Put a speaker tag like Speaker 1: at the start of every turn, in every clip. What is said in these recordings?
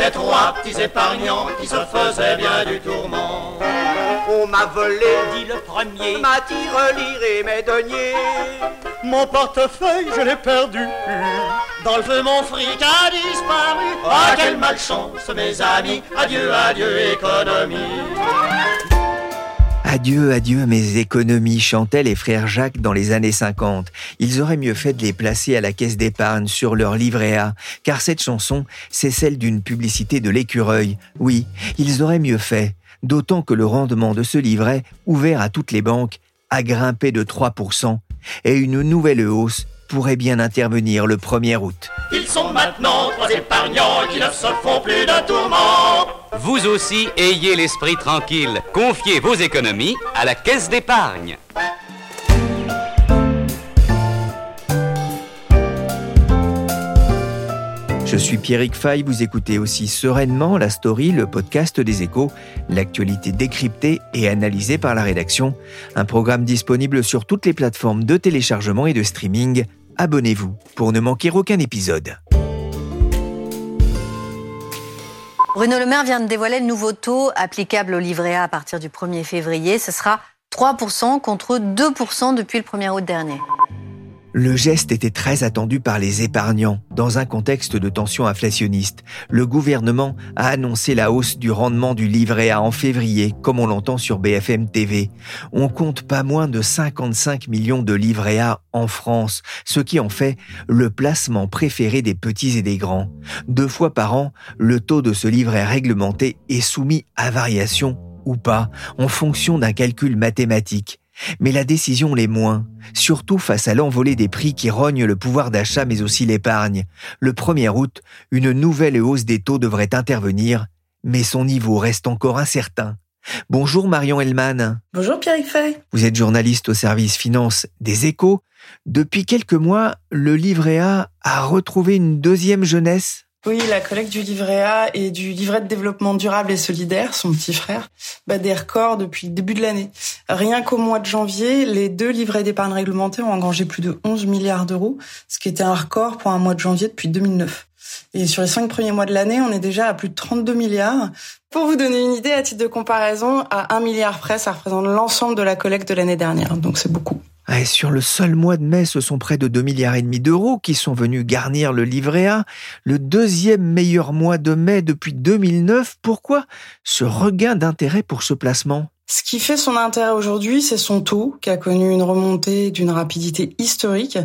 Speaker 1: étaient trois petits épargnants qui se faisaient bien du tourment.
Speaker 2: On m'a volé,
Speaker 1: Dit le premier,
Speaker 2: m'a tirelire et mes deniers.
Speaker 1: mon portefeuille, je l'ai perdu. Dans le feu, mon fric a disparu. Ah, quelle malchance, mes amis. Adieu, adieu, économie.
Speaker 3: Adieu, adieu à mes économies, chantaient les frères Jacques dans les années 50. Ils auraient mieux fait de les placer à la caisse d'épargne sur leur livret A, car cette chanson, c'est celle d'une publicité de l'écureuil. Oui, ils auraient mieux fait, d'autant que le rendement de ce livret, ouvert à toutes les banques, a grimpé de 3%, et une nouvelle hausse pourrait bien intervenir le 1er août.
Speaker 1: Ils sont maintenant trois épargnants qui ne se font plus de tourments.
Speaker 4: Vous aussi, ayez l'esprit tranquille. Confiez vos économies à la caisse d'épargne.
Speaker 3: Je suis Pierrick Fay, vous écoutez aussi sereinement La Story, le podcast des échos, l'actualité décryptée et analysée par la rédaction, un programme disponible sur toutes les plateformes de téléchargement et de streaming. Abonnez-vous pour ne manquer aucun épisode.
Speaker 5: Bruno Le Maire vient de dévoiler le nouveau taux applicable au livret A à partir du 1er février. Ce sera 3% contre 2% depuis le 1er août dernier.
Speaker 3: Le geste était très attendu par les épargnants. Dans un contexte de tension inflationniste, le gouvernement a annoncé la hausse du rendement du livret A en février, comme on l'entend sur BFM TV. On compte pas moins de 55 millions de livrets A en France, ce qui en fait le placement préféré des petits et des grands. Deux fois par an, le taux de ce livret réglementé est soumis à variation ou pas, en fonction d'un calcul mathématique. Mais la décision l'est moins, surtout face à l'envolée des prix qui rognent le pouvoir d'achat mais aussi l'épargne. Le 1er août, une nouvelle hausse des taux devrait intervenir, mais son niveau reste encore incertain. Bonjour Marion Hellman.
Speaker 6: Bonjour Pierrick Fay.
Speaker 3: Vous êtes journaliste au service finance des échos. Depuis quelques mois, le livret A a retrouvé une deuxième jeunesse.
Speaker 6: Oui, la collecte du livret A et du livret de développement durable et solidaire, son petit frère, bat des records depuis le début de l'année. Rien qu'au mois de janvier, les deux livrets d'épargne réglementés ont engrangé plus de 11 milliards d'euros, ce qui était un record pour un mois de janvier depuis 2009. Et sur les cinq premiers mois de l'année, on est déjà à plus de 32 milliards. Pour vous donner une idée, à titre de comparaison, à 1 milliard près, ça représente l'ensemble de la collecte de l'année dernière. Donc c'est beaucoup.
Speaker 3: Et sur le seul mois de mai, ce sont près de 2 milliards et demi d'euros qui sont venus garnir le livret A, le deuxième meilleur mois de mai depuis 2009. Pourquoi ce regain d'intérêt pour ce placement?
Speaker 6: Ce qui fait son intérêt aujourd'hui, c'est son taux, qui a connu une remontée d'une rapidité historique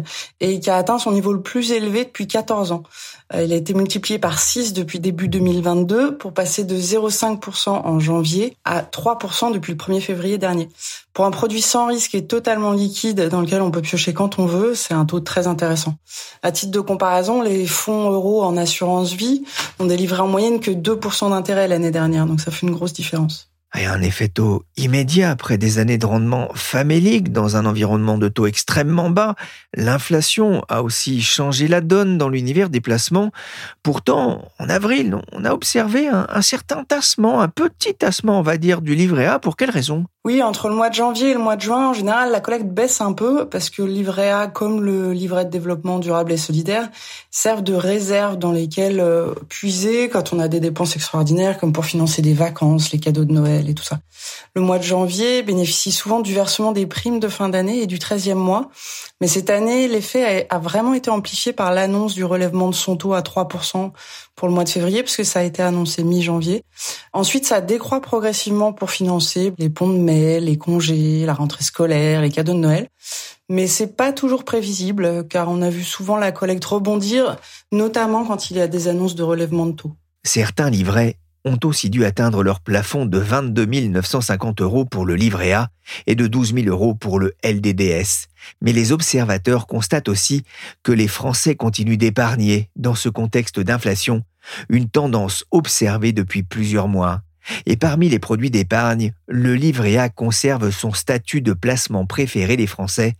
Speaker 6: et qui a atteint son niveau le plus élevé depuis 14 ans. Euh, Il a été multiplié par 6 depuis début 2022 pour passer de 0,5% en janvier à 3% depuis le 1er février dernier. Pour un produit sans risque et totalement liquide dans lequel on peut piocher quand on veut, c'est un taux très intéressant. À titre de comparaison, les fonds euros en assurance vie ont délivré en moyenne que 2% d'intérêt l'année dernière, donc ça fait une grosse différence.
Speaker 3: Et un effet taux immédiat après des années de rendement famélique dans un environnement de taux extrêmement bas. L'inflation a aussi changé la donne dans l'univers des placements. Pourtant, en avril, on a observé un, certain tassement, un petit tassement, on va dire, du livret A. Pour quelle raison?
Speaker 6: Oui, entre le mois de janvier et le mois de juin, en général, la collecte baisse un peu parce que le livret A, comme le livret de développement durable et solidaire, servent de réserve dans lesquelles euh, puiser quand on a des dépenses extraordinaires, comme pour financer des vacances, les cadeaux de Noël et tout ça. Le mois de janvier bénéficie souvent du versement des primes de fin d'année et du 13e mois. Mais cette année, l'effet a a vraiment été amplifié par l'annonce du relèvement de son taux à 3% pour le mois de février, parce que ça a été annoncé mi-janvier. Ensuite, ça décroît progressivement pour financer les ponts de mai, les congés, la rentrée scolaire, les cadeaux de Noël. Mais c'est pas toujours prévisible, car on a vu souvent la collecte rebondir, notamment quand il y a des annonces de relèvement de taux.
Speaker 3: Certains livrets ont aussi dû atteindre leur plafond de 22 950 euros pour le livret A et de 12 000 euros pour le LDDS. Mais les observateurs constatent aussi que les Français continuent d'épargner dans ce contexte d'inflation, une tendance observée depuis plusieurs mois. Et parmi les produits d'épargne, le livret A conserve son statut de placement préféré des Français.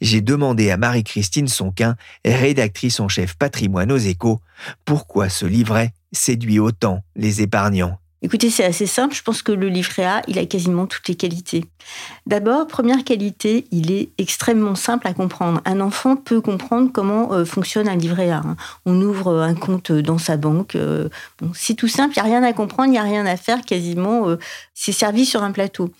Speaker 3: J'ai demandé à Marie-Christine Sonquin, rédactrice en chef patrimoine aux échos, pourquoi ce livret séduit autant les épargnants.
Speaker 7: Écoutez, c'est assez simple. Je pense que le livret A, il a quasiment toutes les qualités. D'abord, première qualité, il est extrêmement simple à comprendre. Un enfant peut comprendre comment euh, fonctionne un livret A. Hein. On ouvre un compte dans sa banque. Euh, c'est tout simple, il n'y a rien à comprendre, il n'y a rien à faire quasiment. Euh, c'est servi sur un plateau.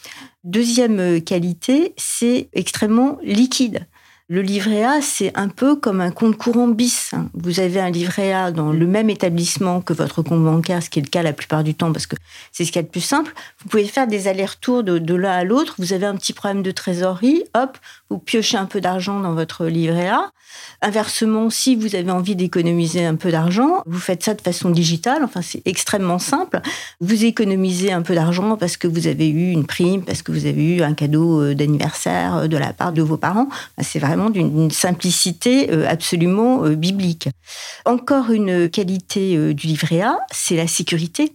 Speaker 7: Deuxième qualité, c'est extrêmement liquide. Le livret A, c'est un peu comme un compte courant bis. Vous avez un livret A dans le même établissement que votre compte bancaire, ce qui est le cas la plupart du temps parce que c'est ce qu'il y a de plus simple. Vous pouvez faire des allers-retours de, l'un à l'autre. Vous avez un petit problème de trésorerie, hop, vous piochez un peu d'argent dans votre livret A. Inversement, si vous avez envie d'économiser un peu d'argent, vous faites ça de façon digitale. Enfin, c'est extrêmement simple. Vous économisez un peu d'argent parce que vous avez eu une prime, parce que vous avez eu un cadeau euh, d'anniversaire euh, de la part de vos parents. C'est vraiment d'une simplicité euh, absolument biblique. Encore une qualité du livret A, c'est la sécurité.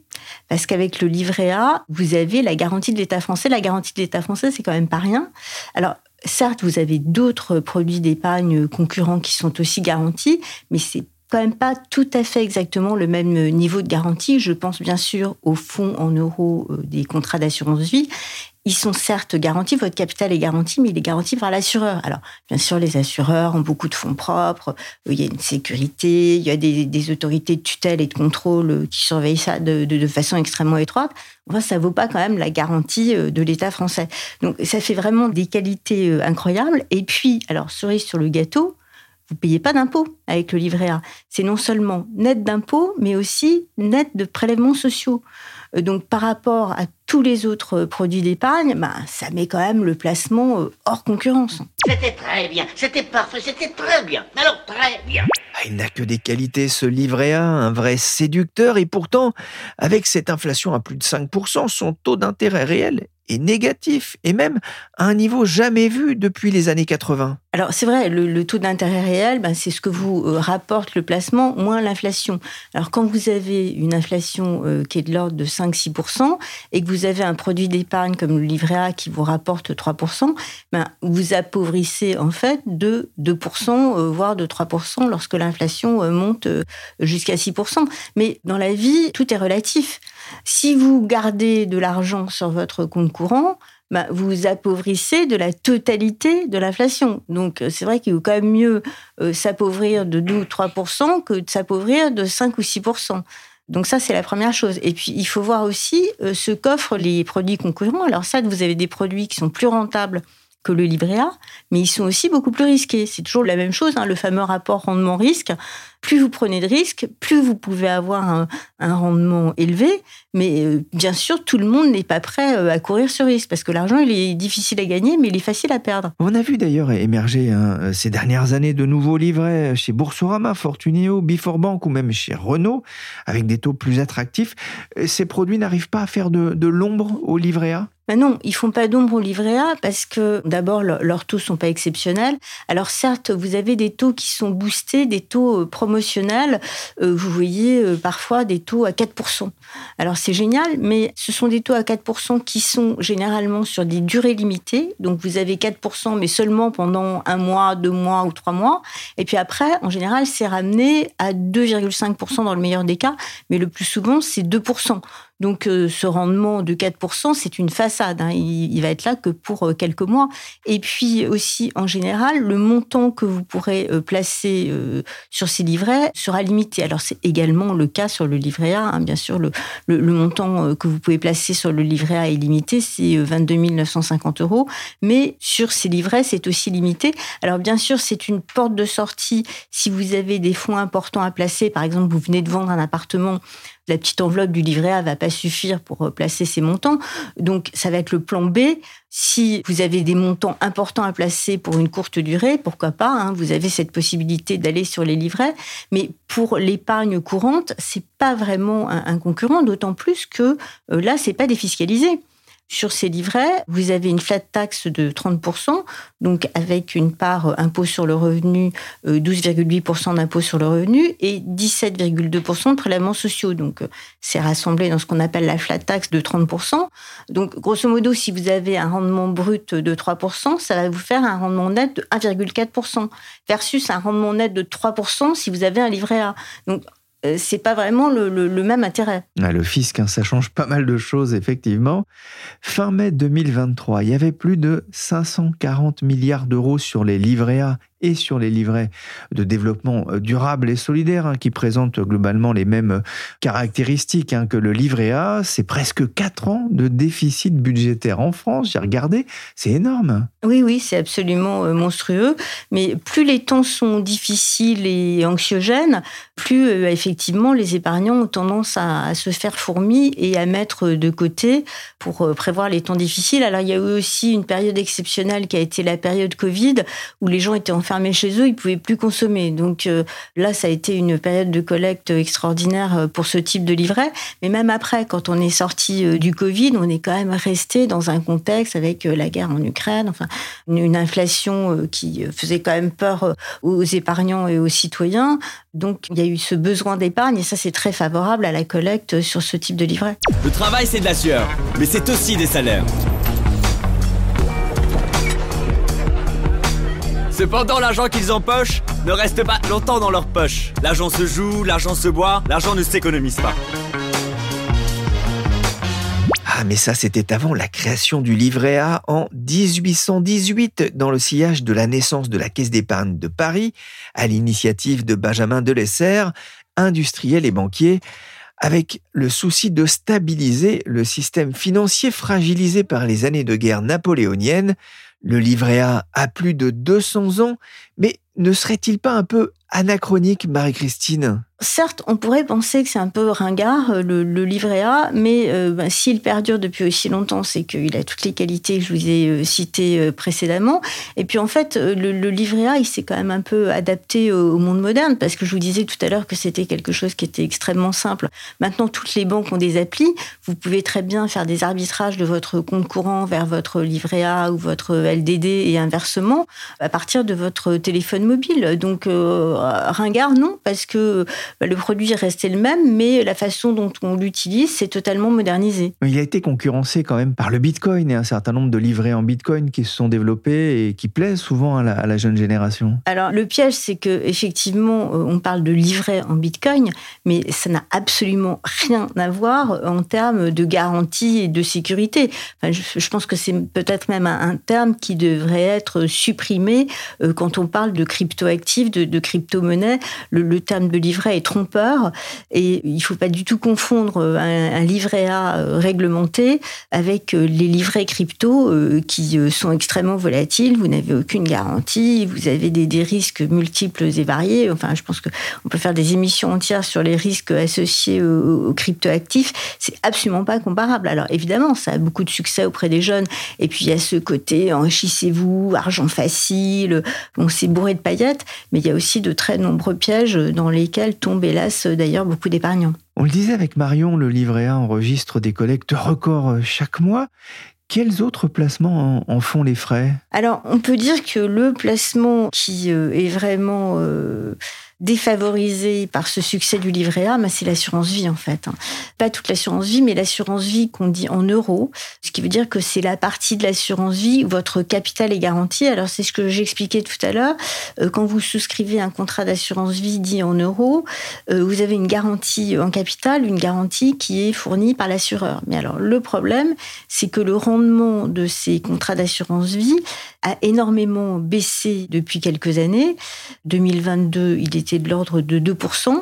Speaker 7: Parce qu'avec le livret A, vous avez la garantie de l'État français. La garantie de l'État français, c'est quand même pas rien. Alors, certes, vous avez d'autres produits d'épargne concurrents qui sont aussi garantis, mais c'est quand même pas tout à fait exactement le même niveau de garantie. Je pense bien sûr au fonds en euros euh, des contrats d'assurance vie ils sont certes garantis, votre capital est garanti, mais il est garanti par l'assureur. Alors, bien sûr, les assureurs ont beaucoup de fonds propres, euh, il y a une sécurité, il y a des, autorités de tutelle et de contrôle euh, qui surveillent ça de, façon extrêmement étroite. Enfin, ça vaut pas quand même la garantie euh, de l'État français. Donc, ça fait vraiment des qualités incroyables. Et puis, alors, cerise sur le gâteau, vous payez pas d'impôts avec le livret A. C'est non seulement net d'impôts, mais aussi net de prélèvements sociaux. Donc par rapport à tous les autres euh, produits d'épargne, ben, ça met quand même le placement euh, hors concurrence.
Speaker 8: C'était très bien, c'était parfait, c'était très bien. Alors très bien.
Speaker 3: Ah, il n'a que des qualités, ce livret A, un vrai séducteur, et pourtant, avec cette inflation à plus de 5%, son taux d'intérêt réel est négatif, et même à un niveau jamais vu depuis les années 80.
Speaker 7: Alors c'est vrai, le, taux d'intérêt réel, ben, c'est ce que vous euh, rapporte le placement moins l'inflation. Alors quand vous avez une inflation euh, qui est de l'ordre de 5-6% et que vous avez un produit d'épargne comme le livret A qui vous rapporte 3%, ben, vous appauvrissez en fait de 2%, euh, voire de 3% lorsque l'inflation monte jusqu'à 6%. Mais dans la vie, tout est relatif. Si vous gardez de l'argent sur votre compte courant, bah, vous appauvrissez de la totalité de l'inflation. Donc euh, c'est vrai qu'il vaut quand même mieux euh, s'appauvrir de 2 ou 3% que de s'appauvrir de 5 ou 6 donc ça, c'est la première chose. Et puis, il faut voir aussi euh, ce qu'offrent les produits concurrents. Alors ça, vous avez des produits qui sont plus rentables que le livret A, mais ils sont aussi beaucoup plus risqués. C'est toujours la même chose, hein, le fameux rapport rendement-risque plus vous prenez de risques, plus vous pouvez avoir un, rendement élevé. Mais euh, bien sûr, tout le monde n'est pas prêt euh, à courir ce risque parce que l'argent, il est difficile à gagner, mais il est facile à perdre.
Speaker 3: On a vu d'ailleurs émerger hein, ces dernières années de nouveaux livrets chez Boursorama, Fortuneo, Before ou même chez Renault, avec des taux plus attractifs. Ces produits n'arrivent pas à faire de, de l'ombre au livret A?
Speaker 7: Ben non, ils font pas d'ombre au livret A parce que d'abord leurs taux sont pas exceptionnels. Alors certes, vous avez des taux qui sont boostés, des taux promotionnels. Euh, vous voyez euh, parfois des taux à 4%. Alors c'est génial, mais ce sont des taux à 4% qui sont généralement sur des durées limitées. Donc vous avez 4%, mais seulement pendant un mois, deux mois ou trois mois. Et puis après, en général, c'est ramené à 2,5% dans le meilleur des cas, mais le plus souvent, c'est 2%. Donc euh, ce rendement de 4%, c'est une façade. Hein. Il, va être là que pour euh, quelques mois. Et puis aussi, en général, le montant que vous pourrez euh, placer sur ces livrets sera limité. Alors c'est également le cas sur le livret A. Hein. Bien sûr, le, le, montant que vous pouvez placer sur le livret A est limité, c'est 22 950 euros. Mais sur ces livrets, c'est aussi limité. Alors bien sûr, c'est une porte de sortie si vous avez des fonds importants à placer. Par exemple, vous venez de vendre un appartement La petite enveloppe du livret A va pas suffire pour euh, placer ces montants. Donc, ça va être le plan B. Si vous avez des montants importants à placer pour une courte durée, pourquoi pas hein, Vous avez cette possibilité d'aller sur les livrets. Mais pour l'épargne courante, c'est pas vraiment un, concurrent, d'autant plus que euh, là, c'est pas défiscalisé. Sur ces livrets, vous avez une flat tax de 30%, donc avec une part euh, impôt sur le revenu, 12,8% euh, d'impôt sur le revenu et 17,2% de prélèvements sociaux. Donc, euh, c'est rassemblé dans ce qu'on appelle la flat tax de 30%. Donc, grosso modo, si vous avez un rendement brut de 3%, ça va vous faire un rendement net de 1,4% versus un rendement net de 3% si vous avez un livret A. c'est pas vraiment le, même intérêt.
Speaker 3: Ah, le fisc, hein, ça change pas mal de choses, effectivement. Fin mai 2023, il y avait plus de 540 milliards d'euros sur les livrets A et sur les livrets de développement euh, durable et solidaire, hein, qui présentent globalement les mêmes euh, caractéristiques hein, que le livret A. C'est presque 4 ans de déficit budgétaire en France. J'ai regardé, c'est énorme.
Speaker 7: Oui, oui, c'est absolument euh, monstrueux. Mais plus les temps sont difficiles et anxiogènes, plus effectivement les épargnants ont tendance à, à, se faire fourmi et à mettre de côté pour prévoir les temps difficiles. Alors il y a eu aussi une période exceptionnelle qui a été la période Covid, où les gens étaient en fermés chez eux, ils pouvaient plus consommer. Donc euh, là, ça a été une période de collecte extraordinaire euh, pour ce type de livret. Mais même après, quand on est sorti euh, du Covid, on est quand même resté dans un contexte avec la guerre en Ukraine, enfin une inflation qui faisait quand même peur aux épargnants et aux citoyens. Donc il y a eu ce besoin d'épargne et ça c'est très favorable à la collecte sur ce type de livret.
Speaker 9: Le travail c'est de la sueur, mais c'est aussi des salaires. Cependant, l'argent qu'ils empochent ne reste pas longtemps dans leur poche. L'argent se joue, l'argent se boit, l'argent ne s'économise pas.
Speaker 3: Ah, mais ça, c'était avant la création du livret A en 1818, dans le sillage de la naissance de la Caisse d'épargne de Paris, à l'initiative de Benjamin Delessert, industriel et banquier, avec le souci de stabiliser le système financier fragilisé par les années de guerre napoléonienne. Le livret A a plus de 200 ans, mais ne serait-il pas un peu anachronique, Marie-Christine
Speaker 7: Certes, on pourrait penser que c'est un peu ringard, euh, le, livret A, mais euh, ben, s'il perdure depuis aussi longtemps, c'est qu'il a toutes les qualités que je vous ai euh, citées précédemment. Et puis en fait, le, livret A, il s'est quand même un peu adapté au, monde moderne, parce que je vous disais tout à l'heure que c'était quelque chose qui était extrêmement simple. Maintenant, toutes les banques ont des applis. Vous pouvez très bien faire des arbitrages de votre compte courant vers votre livret A ou votre LDD et inversement à partir de votre téléphone mobile. Donc, ringard, non, parce que bah, le produit est resté le même, mais la façon dont on l'utilise, c'est totalement modernisé.
Speaker 3: Il a été concurrencé quand même par le Bitcoin et un certain nombre de livrets en Bitcoin qui se sont développés et qui plaisent souvent à la, jeune génération.
Speaker 7: Alors le piège, c'est que effectivement, euh, on parle de livrets en Bitcoin, mais ça n'a absolument rien à voir en termes de garantie et de sécurité. je, pense que c'est peut-être même un, terme qui devrait être supprimé euh, quand on parle de cryptoactifs, de, de crypto-monnaie. Le, terme de livret est trompeur et il ne faut pas du tout confondre euh, un, livret A euh, réglementé avec euh, les livrets crypto qui sont extrêmement volatiles. Vous n'avez aucune garantie, vous avez des, risques multiples et variés. Enfin, je pense qu'on peut faire des émissions entières sur les risques associés aux, cryptoactifs. C'est absolument pas comparable. Alors évidemment, ça a beaucoup de succès auprès des jeunes. Et puis il y a ce côté enrichissez-vous, argent facile. Bon, c'est bourré de paillettes, mais il y a aussi de très nombreux pièges dans lesquels tombent hélas d'ailleurs beaucoup d'épargnants.
Speaker 3: On le disait avec Marion, le livret A enregistre des collectes records chaque mois. Quels autres placements en, font les frais?
Speaker 7: Alors, on peut dire que le placement qui euh, est vraiment euh, défavorisé par ce succès du livret A, c'est l'assurance vie en fait. Hein. Pas toute l'assurance vie, mais l'assurance vie qu'on dit en euros, ce qui veut dire que c'est la partie de l'assurance vie où votre capital est garanti. Alors c'est ce que j'expliquais tout à l'heure. Euh, quand vous souscrivez un contrat d'assurance vie dit en euros, euh, vous avez une garantie en capital, une garantie qui est fournie par l'assureur. Mais alors le problème, c'est que le rendement de ces contrats d'assurance vie a énormément baissé depuis quelques années. 2022, il est de l'ordre de 2%.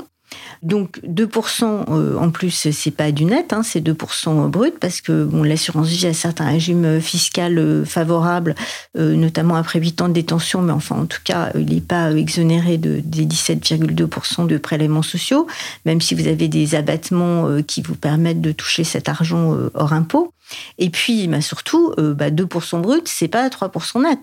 Speaker 7: Donc 2% euh, en plus, c'est pas du net, hein, c'est 2% brut parce que l'assurance vie a certains régimes fiscal favorables, notamment après 8 ans de détention, mais enfin en tout cas, il n'est pas exonéré de, des 17,2% de prélèvements sociaux, même si vous avez des abattements qui vous permettent de toucher cet argent hors impôt. Et puis, bah, surtout, bah, 2% brut, c'est pas 3% net.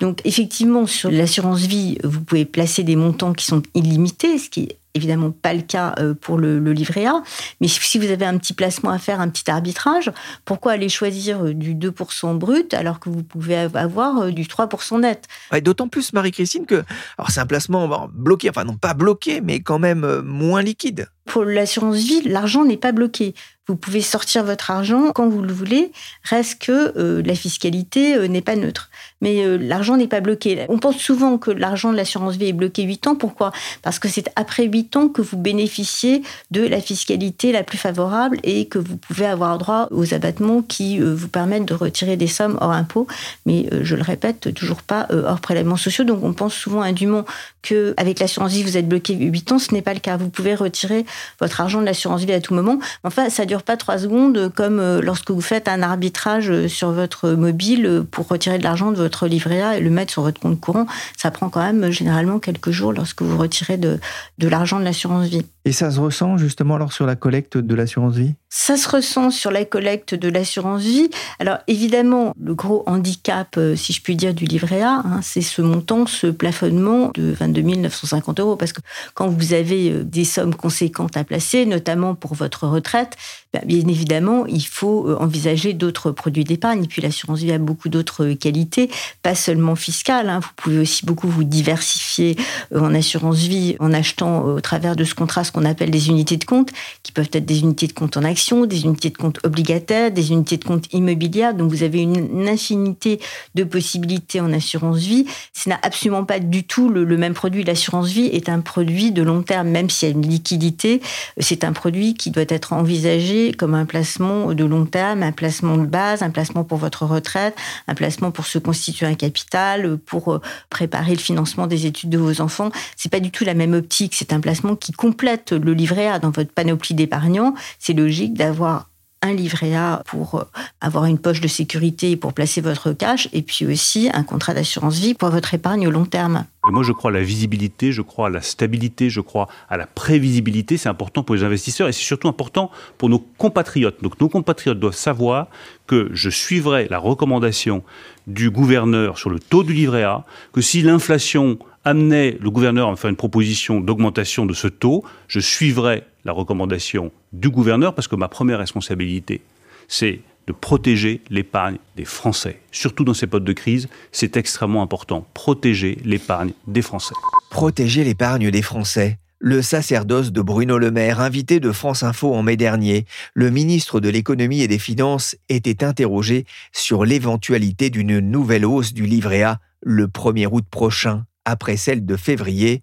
Speaker 7: Donc, effectivement, sur l'assurance vie, vous pouvez placer des montants qui sont illimités, ce qui est évidemment pas le cas euh, pour le, livret A. Mais si vous avez un petit placement à faire, un petit arbitrage, pourquoi aller choisir euh, du 2% brut alors que vous pouvez avoir euh, du 3% net?
Speaker 3: D'autant plus, Marie-Christine, que c'est un placement bloqué, enfin non pas bloqué, mais quand même moins liquide.
Speaker 7: Pour l'assurance vie, l'argent n'est pas bloqué. Vous pouvez sortir votre argent quand vous le voulez, reste que euh, la fiscalité euh, n'est pas neutre. Mais euh, l'argent n'est pas bloqué. On pense souvent que l'argent de l'assurance vie est bloqué 8 ans. Pourquoi? Parce que c'est après 8 ans que vous bénéficiez de la fiscalité la plus favorable et que vous pouvez avoir droit aux abattements qui vous permettent de retirer des sommes hors impôt. Mais je le répète, toujours pas hors prélèvements sociaux. Donc on pense souvent indûment qu'avec l'assurance vie, vous êtes bloqué 8 ans. Ce n'est pas le cas. Vous pouvez retirer votre argent de l'assurance vie à tout moment. Enfin, ça dure pas trois secondes comme euh, lorsque vous faites un arbitrage euh, sur votre mobile pour retirer de l'argent de votre livret A et le mettre sur votre compte courant. Ça prend quand même généralement quelques jours lorsque vous retirez de, de l'argent de l'assurance vie.
Speaker 3: Et ça se ressent justement alors sur la collecte de l'assurance vie?
Speaker 7: Ça se ressent sur la collecte de l'assurance vie. Alors évidemment, le gros handicap, euh, si je puis dire, du livret A, hein, c'est ce montant, ce plafonnement de 22 950 euros. Parce que quand vous avez euh, des sommes conséquentes à placer, notamment pour votre retraite, ben, bien évidemment, il faut euh, envisager d'autres produits d'épargne. Et puis l'assurance vie a beaucoup d'autres qualités, pas seulement fiscales. Hein. Vous pouvez aussi beaucoup vous diversifier en assurance vie en achetant au travers de ce contrat qu'on appelle des unités de compte, qui peuvent être des unités de compte en action, des unités de compte obligataires, des unités de compte immobilières. Donc vous avez une, infinité de possibilités en assurance vie. Ce n'est absolument pas du tout le, même produit. L'assurance vie est un produit de long terme, même s'il y a une liquidité. C'est un produit qui doit être envisagé comme un placement de long terme, un placement de base, un placement pour votre retraite, un placement pour se constituer un capital, pour euh, préparer le financement des études de vos enfants. C'est pas du tout la même optique. C'est un placement qui complète le livret A dans votre panoplie d'épargnants, c'est logique d'avoir un livret A pour euh, avoir une poche de sécurité pour placer votre cash et puis aussi un contrat d'assurance vie pour votre épargne au long terme.
Speaker 10: moi, je crois à la visibilité, je crois à la stabilité, je crois à la prévisibilité. C'est important pour les investisseurs et c'est surtout important pour nos compatriotes. Donc, nos compatriotes doivent savoir que je suivrai la recommandation du gouverneur sur le taux du livret A, que si l'inflation amenait le gouverneur à faire une proposition d'augmentation de ce taux, je suivrai la recommandation du gouverneur parce que ma première responsabilité, c'est de protéger l'épargne des Français. Surtout dans ces potes de crise, c'est extrêmement important. Protéger l'épargne des Français.
Speaker 3: Protéger l'épargne des Français. Le sacerdoce de Bruno Le Maire, invité de France Info en mai dernier, le ministre de l'économie et des finances était interrogé sur l'éventualité d'une nouvelle hausse du livret A le 1er août prochain après celle de février.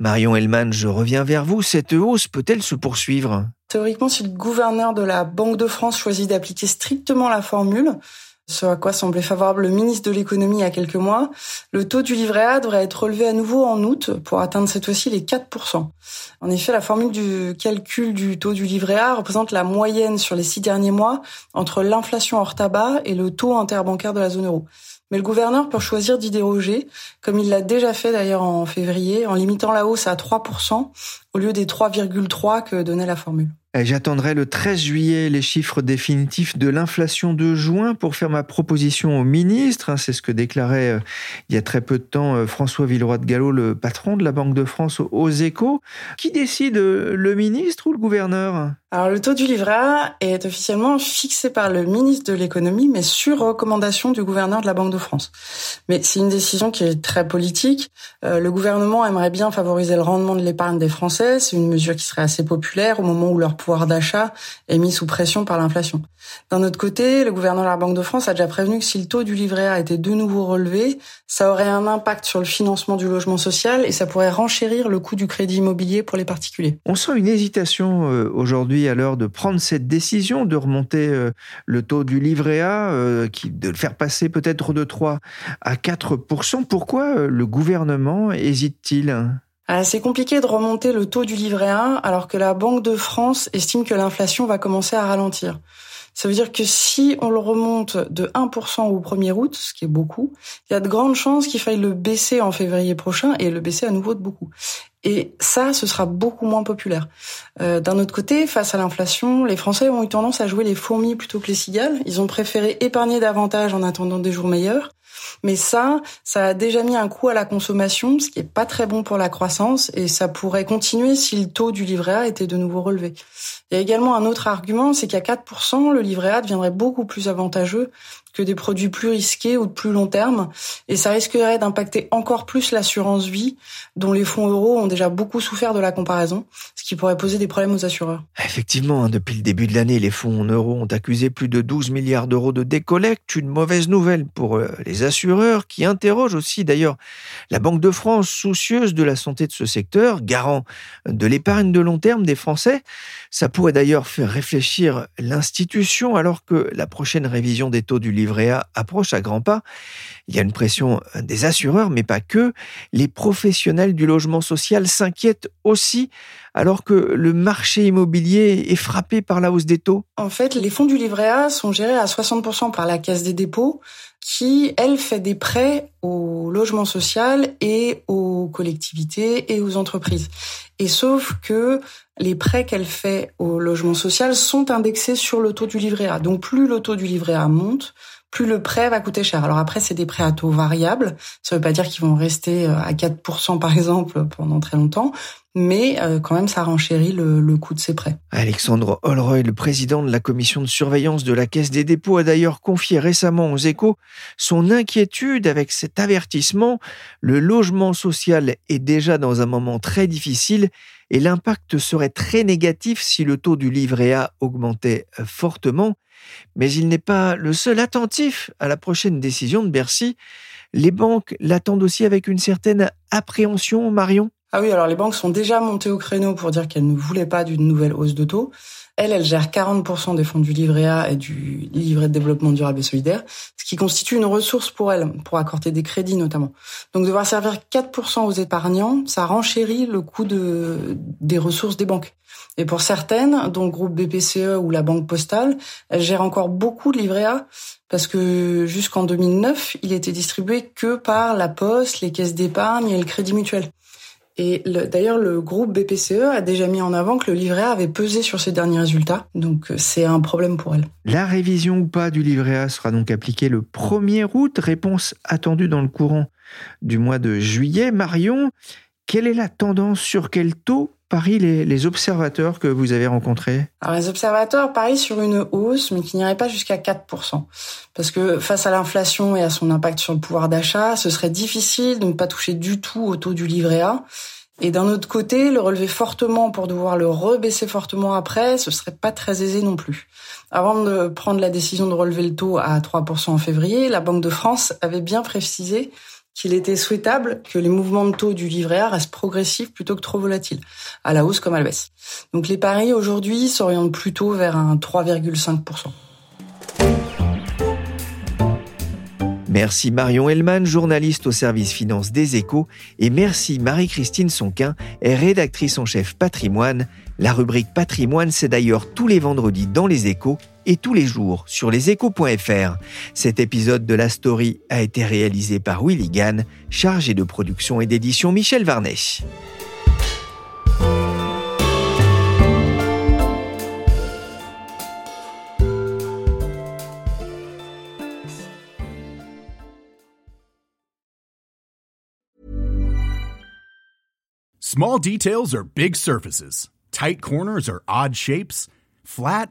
Speaker 3: Marion Hellman, je reviens vers vous. Cette hausse peut-elle se poursuivre?
Speaker 6: Théoriquement, si le gouverneur de la Banque de France choisit d'appliquer strictement la formule, ce à quoi semblait favorable le ministre de l'économie il y a quelques mois, le taux du livret A devrait être relevé à nouveau en août pour atteindre cette fois-ci les 4%. En effet, la formule du calcul du taux du livret A représente la moyenne sur les six derniers mois entre l'inflation hors tabac et le taux interbancaire de la zone euro. Mais le gouverneur peut choisir d'y déroger, comme il l'a déjà fait d'ailleurs en février, en limitant la hausse à 3% au lieu des 3,3 que donnait la formule.
Speaker 3: J'attendrai le 13 juillet les chiffres définitifs de l'inflation de juin pour faire ma proposition au ministre. Hein, c'est ce que déclarait euh, il y a très peu de temps euh, François Villeroy de Gallo, le patron de la Banque de France, aux échos. Qui décide, euh, le ministre ou le gouverneur?
Speaker 6: Alors le taux du livret A est officiellement fixé par le ministre de l'économie, mais sur recommandation du gouverneur de la Banque de France. Mais c'est une décision qui est très politique. le gouvernement aimerait bien favoriser le rendement de l'épargne des Français. C'est une mesure qui serait assez populaire au moment où leur pouvoir d'achat est mis sous pression par l'inflation. D'un autre côté, le gouverneur de la Banque de France a déjà prévenu que si le taux du livret A était de nouveau relevé, ça aurait un impact sur le financement du logement social et ça pourrait renchérir le coût du crédit immobilier pour les particuliers.
Speaker 3: On sent une hésitation euh, aujourd'hui à l'heure de prendre cette décision de remonter euh, le taux du livret A, euh, de le faire passer peut-être de 3 à 4% Pourquoi le gouvernement hésite-t-il?
Speaker 6: Ah, C'est compliqué de remonter le taux du livret A alors que la Banque de France estime que l'inflation va commencer à ralentir. Ça veut dire que si on le remonte de 1% au 1er août, ce qui est beaucoup, il y a de grandes chances qu'il faille le baisser en février prochain et le baisser à nouveau de beaucoup. Et ça, ce sera beaucoup moins populaire. Euh, D'un autre côté, face à l'inflation, les Français ont eu tendance à jouer les fourmis plutôt que les cigales. Ils ont préféré épargner davantage en attendant des jours meilleurs. Mais ça, ça a déjà mis un coup à la consommation, ce qui est pas très bon pour la croissance, et ça pourrait continuer si le taux du livret A était de nouveau relevé. Il y a également un autre argument, c'est qu'à 4%, le livret A deviendrait beaucoup plus avantageux que des produits plus risqués ou de plus long terme. Et ça risquerait d'impacter encore plus l'assurance vie, dont les fonds euros ont déjà beaucoup souffert de la comparaison, ce qui pourrait poser des problèmes aux assureurs.
Speaker 3: Effectivement, hein, depuis le début de l'année, les fonds euros ont accusé plus de 12 milliards d'euros de décollecte, une mauvaise nouvelle pour euh, les assureurs qui interrogent aussi d'ailleurs la Banque de France, soucieuse de la santé de ce secteur, garant de l'épargne de long terme des Français. Ça pourrait d'ailleurs faire réfléchir l'institution alors que la prochaine révision des taux du livre approche à grands pas. Il y a une pression des assureurs, mais pas que. Les professionnels du logement social s'inquiètent aussi alors que le marché immobilier est frappé par la hausse des taux
Speaker 6: En fait, les fonds du livret A sont gérés à 60% par la Caisse des dépôts, qui, elle, fait des prêts au logement social et aux collectivités et aux entreprises. Et sauf que les prêts qu'elle fait au logement social sont indexés sur le taux du livret A. Donc plus le taux du livret A monte, plus le prêt va coûter cher. Alors après, c'est des prêts à taux variables. Ça ne veut pas dire qu'ils vont rester euh, à 4% par exemple pendant très longtemps, mais euh, quand même, ça renchérit le, le coût de ces prêts.
Speaker 3: Alexandre Holroy, le président de la commission de surveillance de la Caisse des dépôts, a d'ailleurs confié récemment aux échos son inquiétude avec cet avertissement. Le logement social est déjà dans un moment très difficile et l'impact serait très négatif si le taux du livret A augmentait euh, fortement. Mais il n'est pas le seul attentif à la prochaine décision de Bercy. Les banques l'attendent aussi avec une certaine appréhension, Marion?
Speaker 6: Ah oui, alors les banques sont déjà montées au créneau pour dire qu'elles ne voulaient pas d'une nouvelle hausse de taux. Elle, elle gère 40% des fonds du livret A et du livret de développement durable et solidaire, ce qui constitue une ressource pour elle, pour accorder des crédits notamment. Donc devoir servir 4% aux épargnants, ça renchérit le coût de, des ressources des banques. Et pour certaines, dont le groupe BPCE ou la Banque Postale, elles gèrent encore beaucoup de livrets A parce que jusqu'en 2009, il était distribué que par la Poste, les caisses d'épargne et le Crédit Mutuel. Et d'ailleurs, le groupe BPCE a déjà mis en avant que le livret A avait pesé sur ses derniers résultats. Donc, euh, c'est un problème pour elle.
Speaker 3: La révision ou pas du livret A sera donc appliquée le 1er août. Réponse attendue dans le courant du mois de juillet. Marion, quelle est la tendance? Sur quel taux parient les, les observateurs que vous avez rencontrés
Speaker 6: Alors les observateurs parient sur une hausse, mais qui n'irait pas jusqu'à 4%. Parce que face à l'inflation et à son impact sur le pouvoir d'achat, ce serait difficile de ne pas toucher du tout au taux du livret A. Et d'un autre côté, le relever fortement pour devoir le rebaisser fortement après, ce serait pas très aisé non plus. Avant de prendre la décision de relever le taux à 3% en février, la Banque de France avait bien précisé qu'il était souhaitable que les mouvements de taux du livret A restent progressifs plutôt que trop volatiles, à la hausse comme à la baisse. Donc les paris aujourd'hui s'orientent plutôt vers un 3,5%.
Speaker 3: Merci Marion Hellman, journaliste au service finance des échos, et merci Marie-Christine Sonquin, rédactrice en chef patrimoine. La rubrique patrimoine, c'est d'ailleurs tous les vendredis dans les échos et tous les jours sur leséchos.fr. Cet épisode de la story a été réalisé par Willy Gann, chargé de production et d'édition Michel Varnet.
Speaker 11: Small details are big surfaces. Tight corners are odd shapes. Flat,